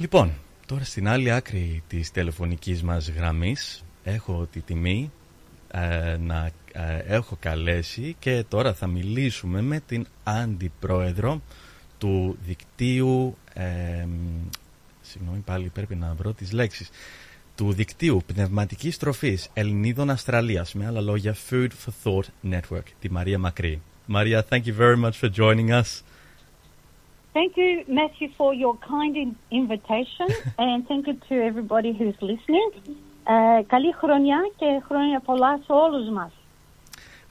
Λοιπόν, τώρα στην άλλη άκρη της τηλεφωνικής μας γραμμής έχω τη τιμή ε, να ε, έχω καλέσει και τώρα θα μιλήσουμε με την αντιπρόεδρο του δικτύου ε, συγγνώμη πάλι πρέπει να βρω τις λέξεις του δικτύου πνευματικής τροφής Ελληνίδων Αυστραλίας με άλλα λόγια Food for Thought Network τη Μαρία Μακρύ Maria, thank you very much for joining us. Thank you, Matthew, for your kind in- invitation and thank you to everybody who's listening. Uh, καλή χρονιά και χρόνια πολλά σε όλους μας.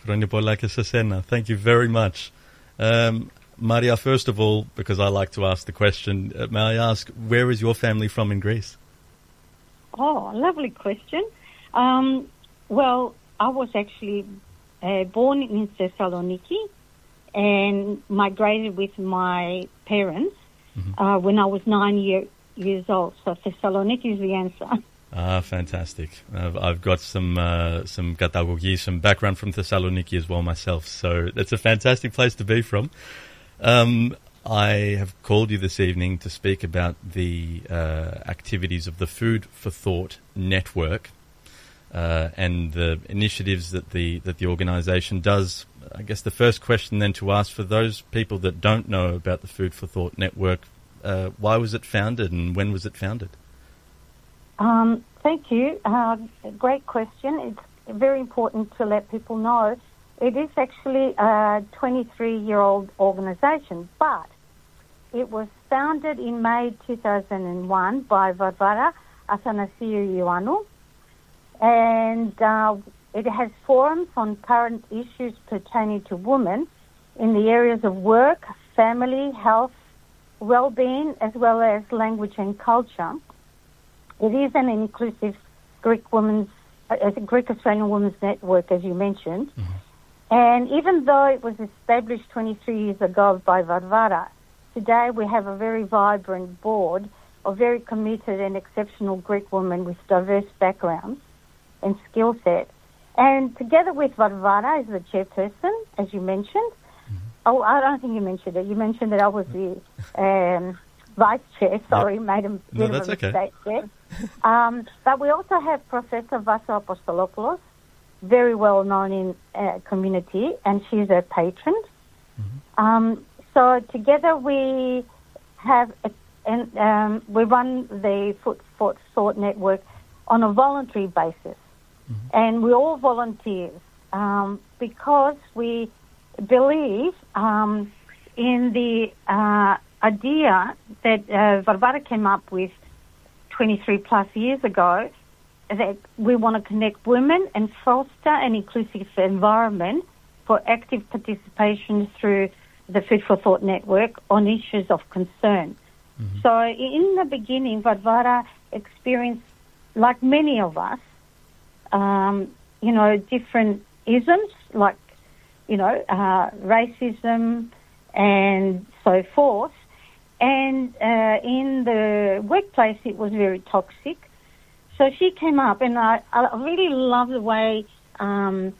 Χρόνια πολλά και σε σένα. Thank you very much. Um, Maria, first of all, because I like to ask the question, uh, may I ask, where is your family from in Greece? Oh, lovely question. Um, well, I was actually uh, born in Thessaloniki and migrated with my parents uh, when I was nine year, years old. So Thessaloniki is the answer. Ah, fantastic. I've, I've got some uh, some katagogi, some background from Thessaloniki as well myself, so it's a fantastic place to be from. Um, I have called you this evening to speak about the uh, activities of the Food for Thought network uh, and the initiatives that the that the organisation does. I guess the first question then to ask for those people that don't know about the Food for Thought network, uh, why was it founded and when was it founded? Um, thank you. Uh, great question. It's very important to let people know it is actually a 23 year old organisation, but it was founded in May 2001 by Varvara Athanasiou Ioannou, and uh, it has forums on current issues pertaining to women in the areas of work, family, health, well-being, as well as language and culture. It is an inclusive Greek women's, uh, Greek Australian Women's Network, as you mentioned. And even though it was established 23 years ago by Varvara, today we have a very vibrant board of very committed and exceptional Greek women with diverse backgrounds and skill set. And together with Varvara as the chairperson, as you mentioned, oh, I don't think you mentioned it. You mentioned that I was the um, vice chair. Sorry, made a bit No, of that's a okay. mistake there. um, but we also have Professor Vasso Apostolopoulos, very well known in uh, community, and she's a patron. Um, so together we have, a, and um, we run the Food for Thought Network on a voluntary basis, and we're all volunteers um, because we believe um, in the uh, idea that uh, Varvara came up with 23 plus years ago that we want to connect women and foster an inclusive environment for active participation through the Food for Thought network on issues of concern. So in the beginning, Varvara experienced, like many of us, um, you know, different isms like, you know, uh, racism and so forth. And uh, in the workplace, it was very toxic. So she came up, and I, I really love the way um,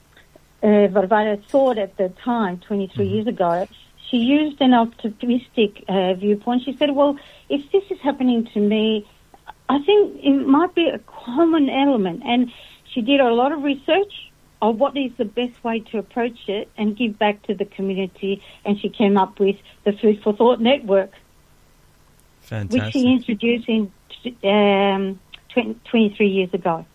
uh, Varvara thought at the time, 23 years ago. She used an optimistic uh, viewpoint. She said, well, if this is happening to me, I think it might be a common element. And she did a lot of research on what is the best way to approach it and give back to the community. And she came up with the Food for Thought Network, which she introduced in um, 20, 23 years ago.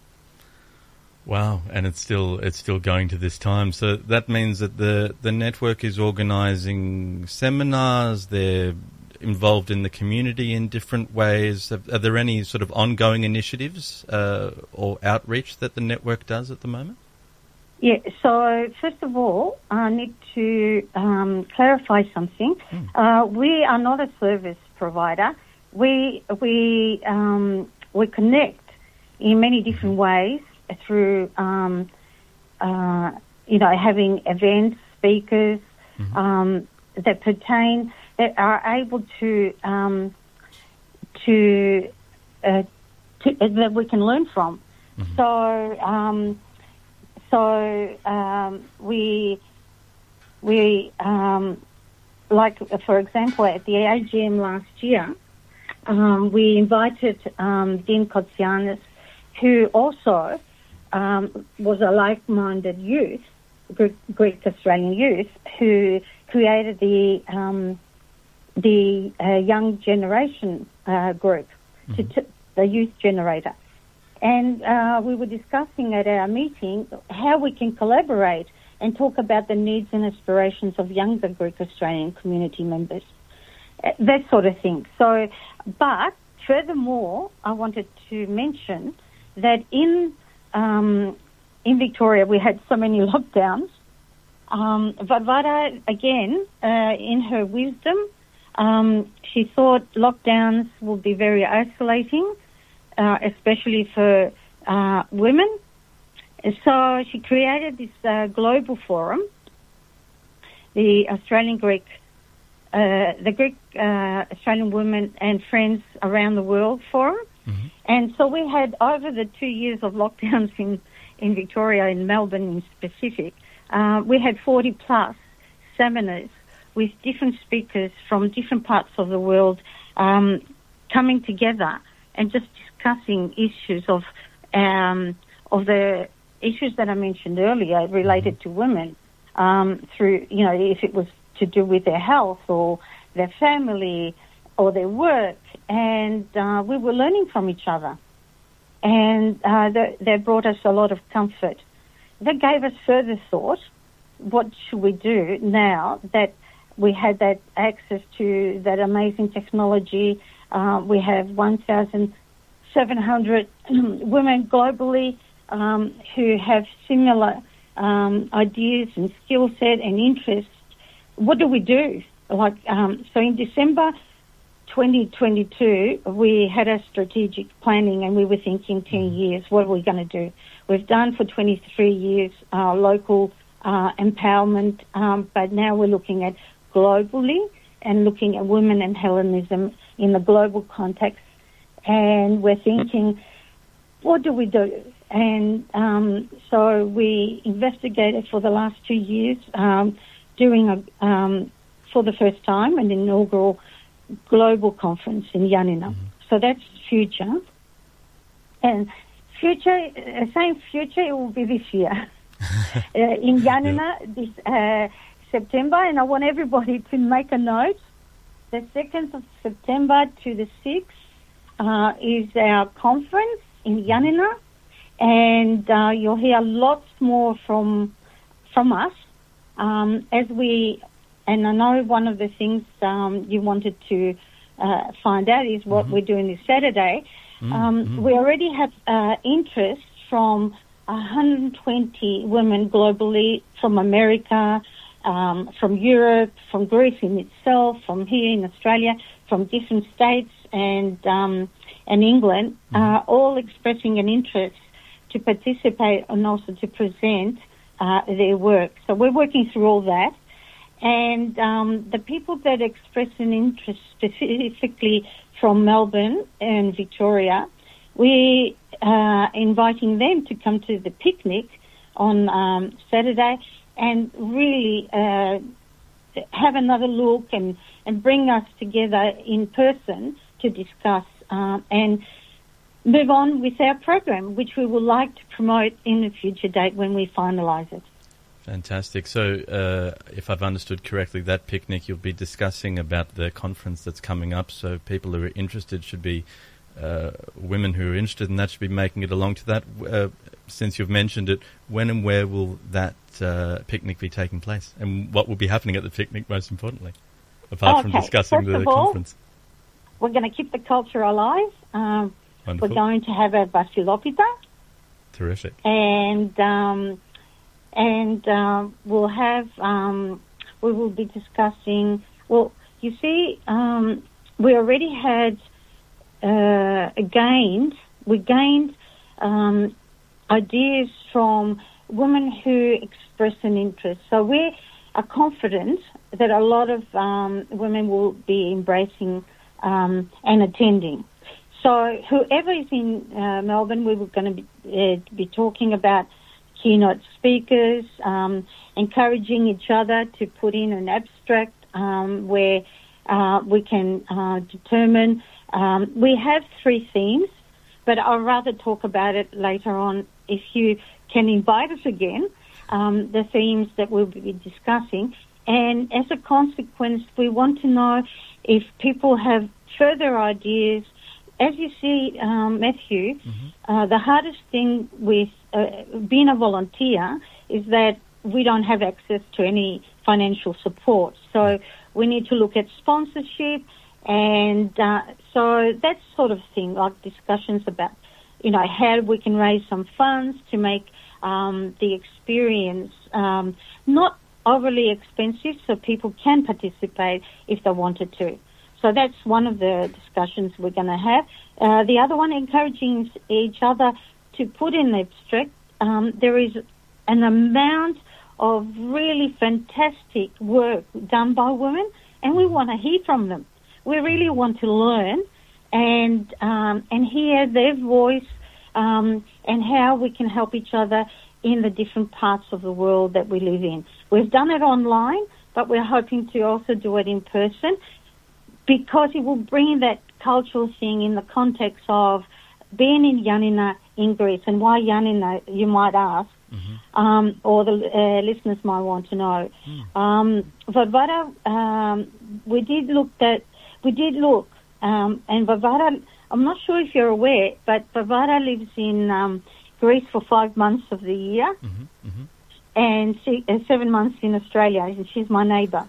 Wow, and it's still it's still going to this time. So that means that the the network is organising seminars. They're involved in the community in different ways. Are, are there any sort of ongoing initiatives uh, or outreach that the network does at the moment? Yeah, so first of all, I need to um, clarify something. Uh, we are not a service provider. We we um, we connect in many different ways through um, uh, you know having events, speakers um, that pertain that are able to um, to, uh, to uh, that we can learn from. So. Um, so um, we we um, like for example at the AGM last year um, we invited um, Dean Kotsianis, who also um, was a like-minded youth, Greek Australian youth, who created the um, the uh, young generation uh, group, mm-hmm. to, the youth generator. And uh, we were discussing at our meeting how we can collaborate and talk about the needs and aspirations of younger Greek Australian community members, uh, that sort of thing. So, but furthermore, I wanted to mention that in um, in Victoria we had so many lockdowns. Um, Varvara, again, uh, in her wisdom, um, she thought lockdowns would be very isolating, uh, especially for uh, women. So she created this uh, global forum, the Australian Greek, uh, the Greek uh, Australian Women and Friends Around the World Forum. Mm-hmm. And so we had over the two years of lockdowns in, in Victoria, in Melbourne in specific, uh, we had 40 plus seminars with different speakers from different parts of the world um, coming together and just discussing issues of um, of the issues that I mentioned earlier related to women um, through you know if it was to do with their health or their family or their work and uh, we were learning from each other and uh, that brought us a lot of comfort. That gave us further thought. What should we do now that we had that access to that amazing technology. Uh, we have 1,700 women globally um, who have similar um, ideas and skill set and interests. What do we do? Like um, so, in December 2022, we had a strategic planning, and we were thinking 10 mm-hmm. years. What are we going to do? We've done for 23 years uh, local uh, empowerment, um, but now we're looking at globally and looking at women and Hellenism in the global context. And we're thinking, what do we do? And um, so we investigated for the last two years, um, doing a, um, for the first time an inaugural global conference in Yanina. Mm-hmm. So that's future. And future, uh, same future, it will be this year. uh, in Yanina, yeah. this uh, September, and I want everybody to make a note. The 2nd of September to the 6th uh, is our conference in Yanina, and uh, you'll hear lots more from from us um, as we. And I know one of the things um, you wanted to uh, find out is what mm-hmm. we're doing this Saturday. Mm-hmm. Um, mm-hmm. we already have uh, interest from 120 women globally from America, um, from Europe, from Greece in itself, from here in Australia, from different states and um, and England, mm-hmm. uh, all expressing an interest to participate and also to present uh, their work. So we're working through all that. And um, the people that express an interest specifically from Melbourne and Victoria, we are uh, inviting them to come to the picnic on um, Saturday and really uh, have another look and, and bring us together in person to discuss uh, and move on with our program, which we would like to promote in a future date when we finalise it. Fantastic. So, uh, if I've understood correctly, that picnic you'll be discussing about the conference that's coming up. So, people who are interested should be uh, women who are interested in that should be making it along to that. Uh, since you've mentioned it, when and where will that uh, picnic be taking place, and what will be happening at the picnic? Most importantly, apart okay. from discussing First the all, conference, we're going to keep the culture alive. Um, we're going to have a Vasilopita. Terrific. And um, and uh, we'll have um, we will be discussing. Well, you see, um, we already had uh, gained we gained um, ideas from women who express an interest. So we are confident that a lot of um, women will be embracing um, and attending. So whoever is in uh, Melbourne, we were going to be, uh, be talking about keynote speakers, um, encouraging each other to put in an abstract um, where uh, we can uh, determine Um, we have three themes, but I'll rather talk about it later on if you can invite us again, um, the themes that we'll be discussing. And as a consequence, we want to know if people have further ideas. As you see, um, Matthew, mm-hmm. uh, the hardest thing with uh, being a volunteer is that we don't have access to any financial support. So we need to look at sponsorship and uh, so that sort of thing, like discussions about, you know, how we can raise some funds to make um, the experience um, not overly expensive so people can participate if they wanted to. So that's one of the discussions we're going to have. Uh, the other one, encouraging each other to put in abstract. Um, there is an amount of really fantastic work done by women, and we want to hear from them. We really want to learn and um, and hear their voice um, and how we can help each other in the different parts of the world that we live in. We've done it online, but we're hoping to also do it in person because it will bring that cultural thing in the context of being in Yanina in Greece and why Yanina, you might ask, mm-hmm. um, or the uh, listeners might want to know. Mm. Um, Varvara, um, we did look at, we did look, um, and Varvara, I'm not sure if you're aware, but Varvara lives in um, Greece for five months of the year, mm-hmm. Mm-hmm. and she, uh, seven months in Australia, and she's my neighbour.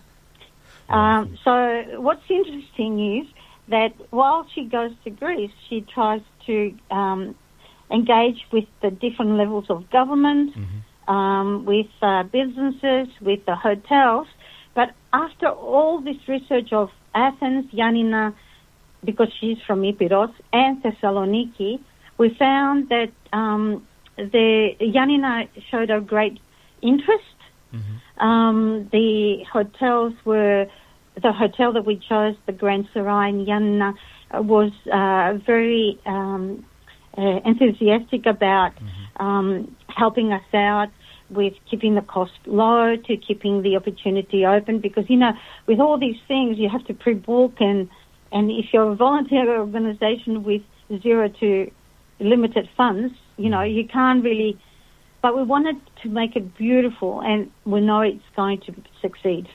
Um, so what's interesting is that while she goes to Greece, she tries to um, engage with the different levels of government, mm-hmm. um, with uh, businesses, with the hotels. But after all this research of Athens, Yanina, because she's from Epirus, and Thessaloniki, we found that um, the Yanina showed a great interest. Mm-hmm. Um, the hotels were the hotel that we chose, the Grand Serai in Yanina, uh, was uh, very um, uh, enthusiastic about mm-hmm. um, helping us out with keeping the cost low to keeping the opportunity open because you know with all these things you have to pre-book and and if you're a volunteer organisation with zero to limited funds you know you can't really but we wanted to make it beautiful and we know it's going to succeed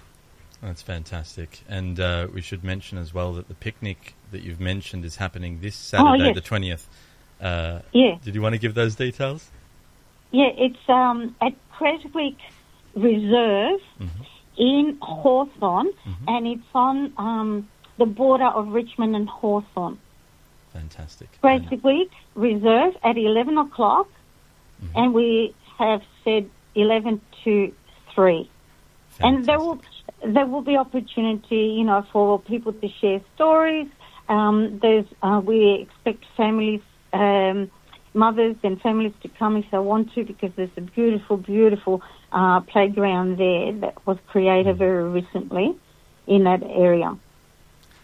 that's fantastic and uh, we should mention as well that the picnic that you've mentioned is happening this Saturday oh, yes. the 20th uh, yeah. Did you want to give those details? Yeah, it's um, at Creswick Reserve mm-hmm. in Hawthorn, mm-hmm. and it's on um, the border of Richmond and Hawthorn. Fantastic. Creswick Reserve at 11 o'clock, mm-hmm. and we have said 11 to 3. Fantastic. And there will there will be opportunity, you know, for people to share stories. Um, there's uh, we expect families um, mothers and families to come if they want to because there's a beautiful, beautiful uh, playground there that was created mm. very recently in that area.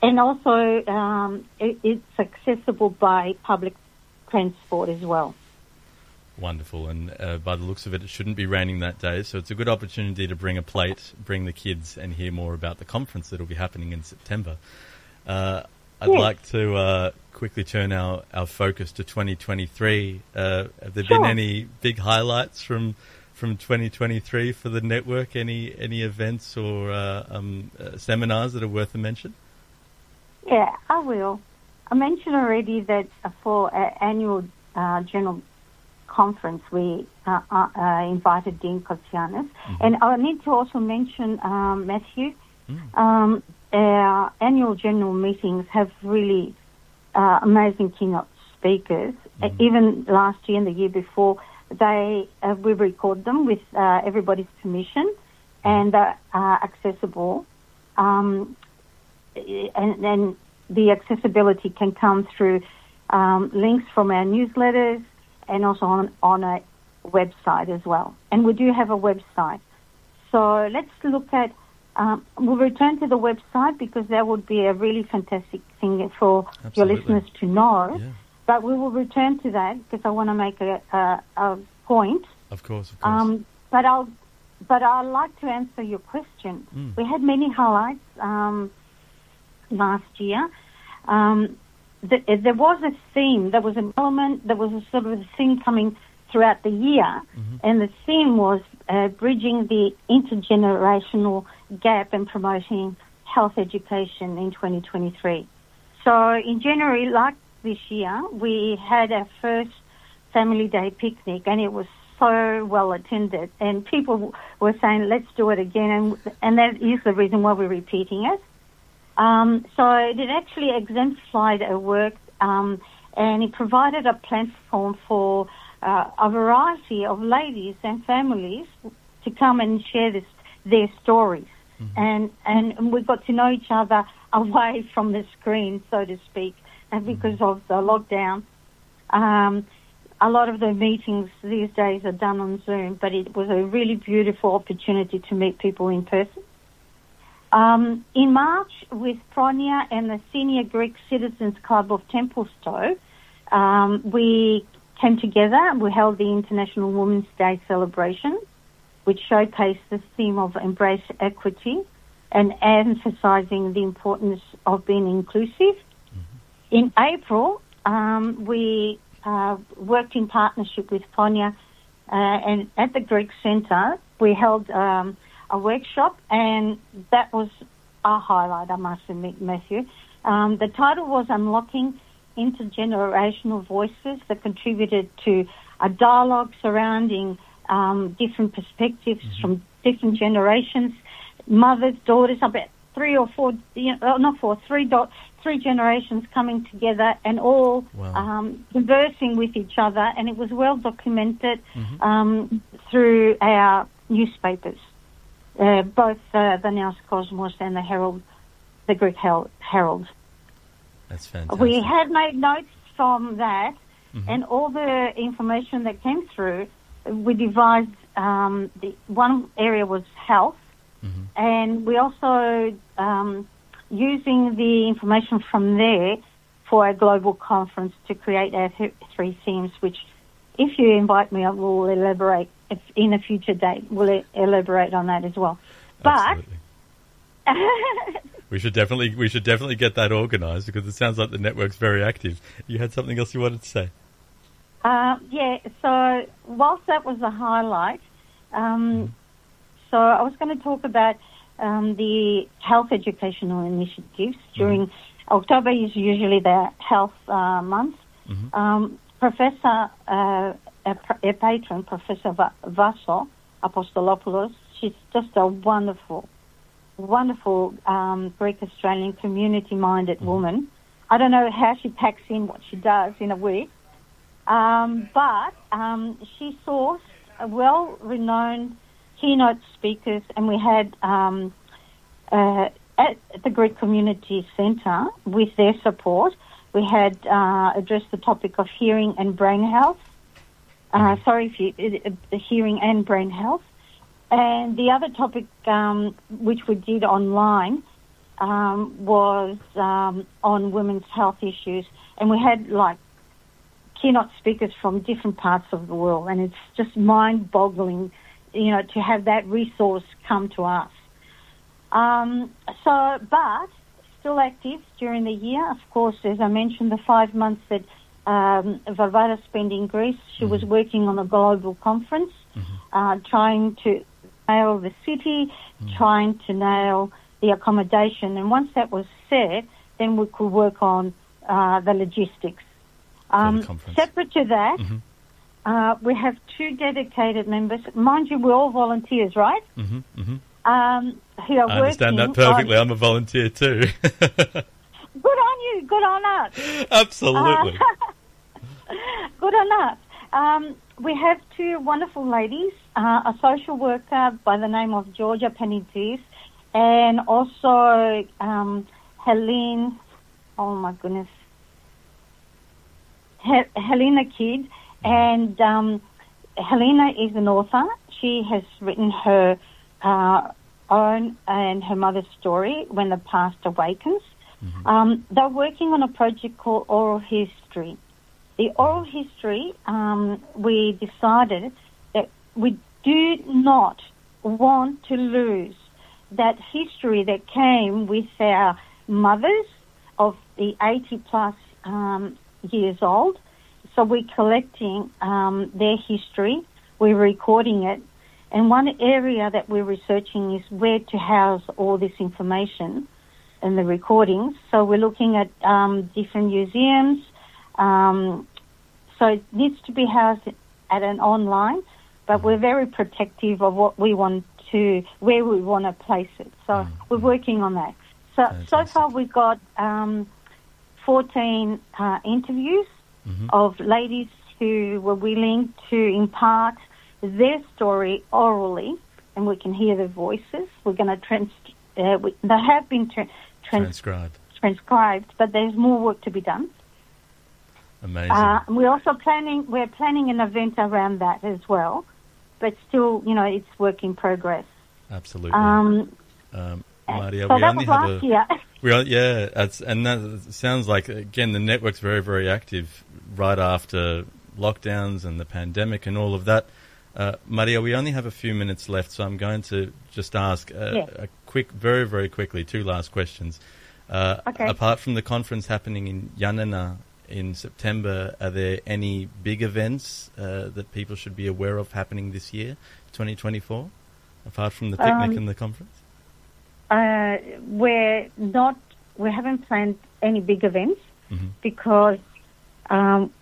And also, um, it, it's accessible by public transport as well. Wonderful, and uh, by the looks of it, it shouldn't be raining that day, so it's a good opportunity to bring a plate, bring the kids, and hear more about the conference that will be happening in September. Uh, I'd yes. like to uh, quickly turn our, our focus to 2023. Uh, have there sure. been any big highlights from from 2023 for the network? Any any events or uh, um, uh, seminars that are worth a mention? Yeah, I will. I mentioned already that for our annual uh, general conference, we uh, invited Dean Kotsianis. Mm-hmm. And I need to also mention um, Matthew. Mm. Um, our annual general meetings have really uh, amazing keynote speakers. Mm-hmm. even last year and the year before, they uh, we record them with uh, everybody's permission, and they are accessible. Um, and, and the accessibility can come through um, links from our newsletters and also on, on a website as well. And we do have a website. So let's look at um, we'll return to the website because that would be a really fantastic thing for Absolutely. your listeners to know. Yeah. But we will return to that because I want to make a, a, a, point. Of course, of course. Um, but I'll, but I'd like to answer your question. Mm. We had many highlights um, last year. Um, th- there was a theme. There was an element. There was a sort of a theme coming throughout the year, and the theme was uh, bridging the intergenerational gap and promoting health education in 2023. So in January, like this year, we had our first family day picnic, and it was so well attended. And people were saying, "Let's do it again," and and that is the reason why we're repeating it. Um, so it actually exemplified our work, um, and it provided a platform for uh, a variety of ladies and families to come and share this, their stories. And, and we got to know each other away from the screen, so to speak, and because of the lockdown. Um, a lot of the meetings these days are done on Zoom, but it was a really beautiful opportunity to meet people in person. Um, in March, with Pronia and the Senior Greek Citizens Club of Templestowe, um, we came together. We held the International Women's Day celebration, which showcased the theme of embrace equity and emphasising the importance of being inclusive. In April, um, we uh, worked in partnership with Pronia, uh, and at the Greek Centre, we held um, a workshop, and that was a highlight, I must admit, Matthew. Um, the title was Unlocking Intergenerational Voices that contributed to a dialogue surrounding um, different perspectives from different generations, mothers, daughters, about three or four, you know, not four, three dot, three generations coming together and all Wow. um, conversing with each other, and it was well documented um, through our newspapers, uh, both uh, the Neos Kosmos and the Herald, the Greek Herald. That's fantastic. We had made notes from that, Mm-hmm. and all the information that came through, we devised. Um, the one area was health, Mm-hmm. and we also um, using the information from there for a global conference to create our th- three themes. Which, if you invite me, I will elaborate if, in a future date. We'll e- elaborate on that as well. But Absolutely. We should definitely we should definitely get that organised because it sounds like the network's very active. You had something else you wanted to say? Uh, yeah, so whilst that was the highlight, um, so I was going to talk about um, the health educational initiatives during October is usually the health uh, month. Um, Professor, uh, a, a patron, Professor Va- Vasso Apostolopoulos, she's just a wonderful, wonderful um, Greek Australian community minded woman. I don't know how she packs in what she does in a week. Um, but um, she sourced well-renowned keynote speakers, and we had um, uh, at the Greek Community Centre with their support. We had uh, addressed the topic of hearing and brain health. Uh, sorry, if you, uh, uh, hearing and brain health. And the other topic, um, which we did online, um, was um, on women's health issues, and we had like keynote speakers from different parts of the world, and it's just mind-boggling, you know, to have that resource come to us. Um, so, but still active during the year, of course, as I mentioned, the five months that um, Varvara spent in Greece, she was working on a global conference, uh, trying to nail the city, trying to nail the accommodation, and once that was set, then we could work on uh, the logistics. Um, separate to that, uh, we have two dedicated members. Mind you, we're all volunteers, right? hmm hmm Um, who are I understand that perfectly. on- I'm a volunteer too. good on you. Good on us. Absolutely. Good on us. Um, we have two wonderful ladies, uh, a social worker by the name of Georgia Penidis, and also um, Helene. Oh my goodness, He- Helena Kidd, and um, Helena is an author. She has written her uh, own and her mother's story, When the Past Awakens. Um, they're working on a project called Oral History. The oral history, um, we decided that we do not want to lose that history that came with our mothers of the 80 plus um, years old. So we're collecting um, their history, we're recording it, and one area that we're researching is where to house all this information and the recordings. So we're looking at um, different museums. Um, so it needs to be housed at an online, but we're very protective of what we want to, where we want to place it. So Mm. we're working on that. So so far we've got um, 14 uh, interviews Mhm. of ladies who were willing to impart their story orally, and we can hear their voices. We're going to trans. Uh, we, they have been tra- trans- Transcribed. transcribed, but there's more work to be done. Amazing. Uh, we're also planning. We're planning an event around that as well, but still, you know, it's work in progress. Absolutely. Um, Um, Maria, so we only have a. year. We are, yeah, and that sounds like again the network's very very active right after lockdowns and the pandemic and all of that. Uh, Maria, we only have a few minutes left, so I'm going to just ask uh, Yeah. a quick, very very quickly, two last questions. Uh, Okay. Apart from the conference happening in Yanana in September, are there any big events uh, that people should be aware of happening this year, 2024? Apart from the picnic Um, and the conference? Uh, we're not. We haven't planned any big events Mhm. because um,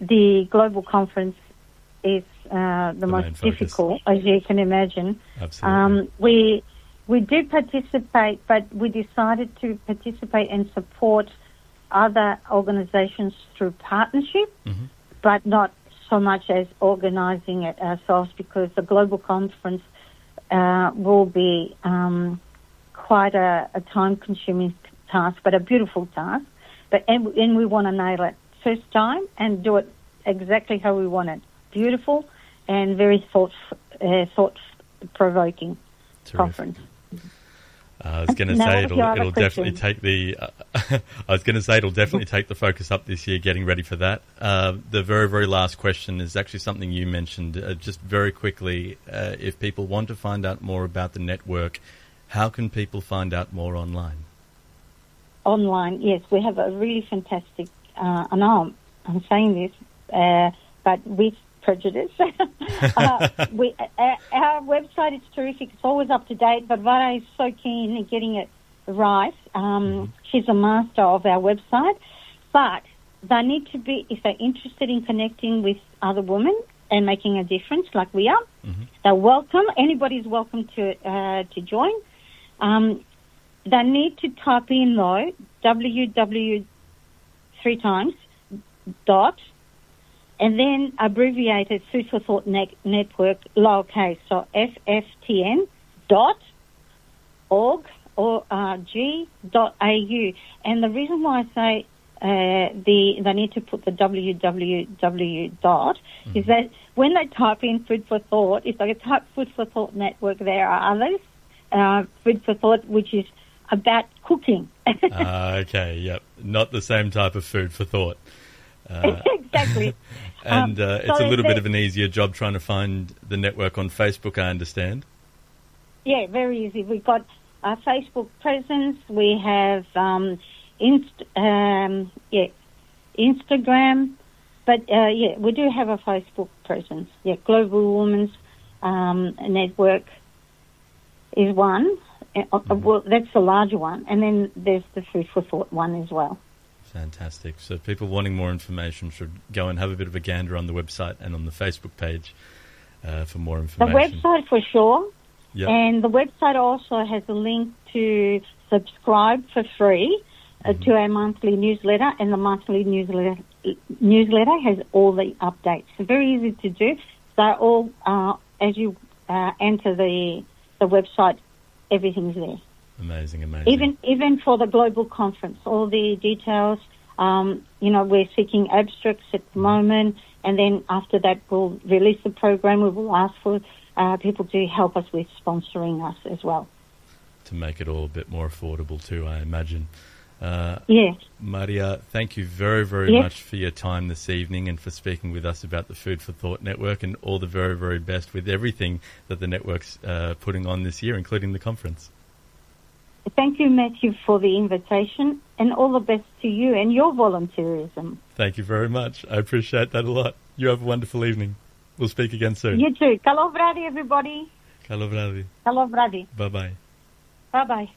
the global conference is uh, the, The most difficult, as you can imagine. Absolutely. Um, we we do participate, but we decided to participate and support other organisations through partnership, Mhm. but not so much as organising it ourselves because the global conference uh, will be um, quite a, a time-consuming task, but a beautiful task. But and, and we want to nail it first time and do it exactly how we want it, beautiful and very thought uh, thought provoking conference. I was going to say it'll, it'll definitely take the. Uh, I was going to say it'll definitely take the focus up this year. Getting ready for that. Uh, the very very last question is actually something you mentioned. Uh, just very quickly, uh, if people want to find out more about the network, how can people find out more online? online, yes, we have a really fantastic. Uh, I know I'm, I'm saying this, uh, but with prejudice. uh, we, our, our website is terrific. It's always up to date, but Vara is so keen in getting it right. Um, She's a master of our website, but they need to be, if they're interested in connecting with other women and making a difference, like we are, Mhm. they're welcome. Anybody's welcome to uh, to join. Um, they need to type in though www three times dot and then abbreviated food for thought net, network lowercase so fftn dot org or uh, g dot au and the reason why I say uh, the they need to put the www dot is that when they type in food for thought if they type food for thought network there are others uh, food for thought which is about cooking. Ah, okay, yep, not the same type of food for thought. Uh, exactly and Um, uh, it's so a little bit of an easier job trying to find the network on Facebook. I understand. Yeah, very easy. We've got our Facebook presence. We have um, inst- um, yeah, Instagram. But uh, yeah, we do have a Facebook presence. Yeah, Global Women's um, Network is one. Uh, uh, well, that's the larger one, and then there's the Food for Thought one as well. Fantastic. So people wanting more information should go and have a bit of a gander on the website and on the Facebook page uh, for more information. The website for sure, Yep. And the website also has a link to subscribe for free uh, to our monthly newsletter, and the monthly newsletter newsletter has all the updates. So very easy to do. They're all uh, as you uh, enter the the website, everything's there. Amazing, amazing. Even even for the global conference, all the details. Um, you know, we're seeking abstracts at the moment, and then after that, we'll release the program. We will ask for uh, people to help us with sponsoring us as well. to make it all a bit more affordable too, I imagine. Uh, Yeah, Maria, thank you very, very Yes. much for your time this evening and for speaking with us about the Food for Thought Network and all the very, very best with everything that the network's uh, putting on this year, including the conference. Thank you, Matthew, for the invitation, and all the best to you and your volunteerism. Thank you very much. I appreciate that a lot. You have a wonderful evening. We'll speak again soon. You too. Kalovradi, everybody. Kalovradi. Kalovradi. Bye bye. Bye bye.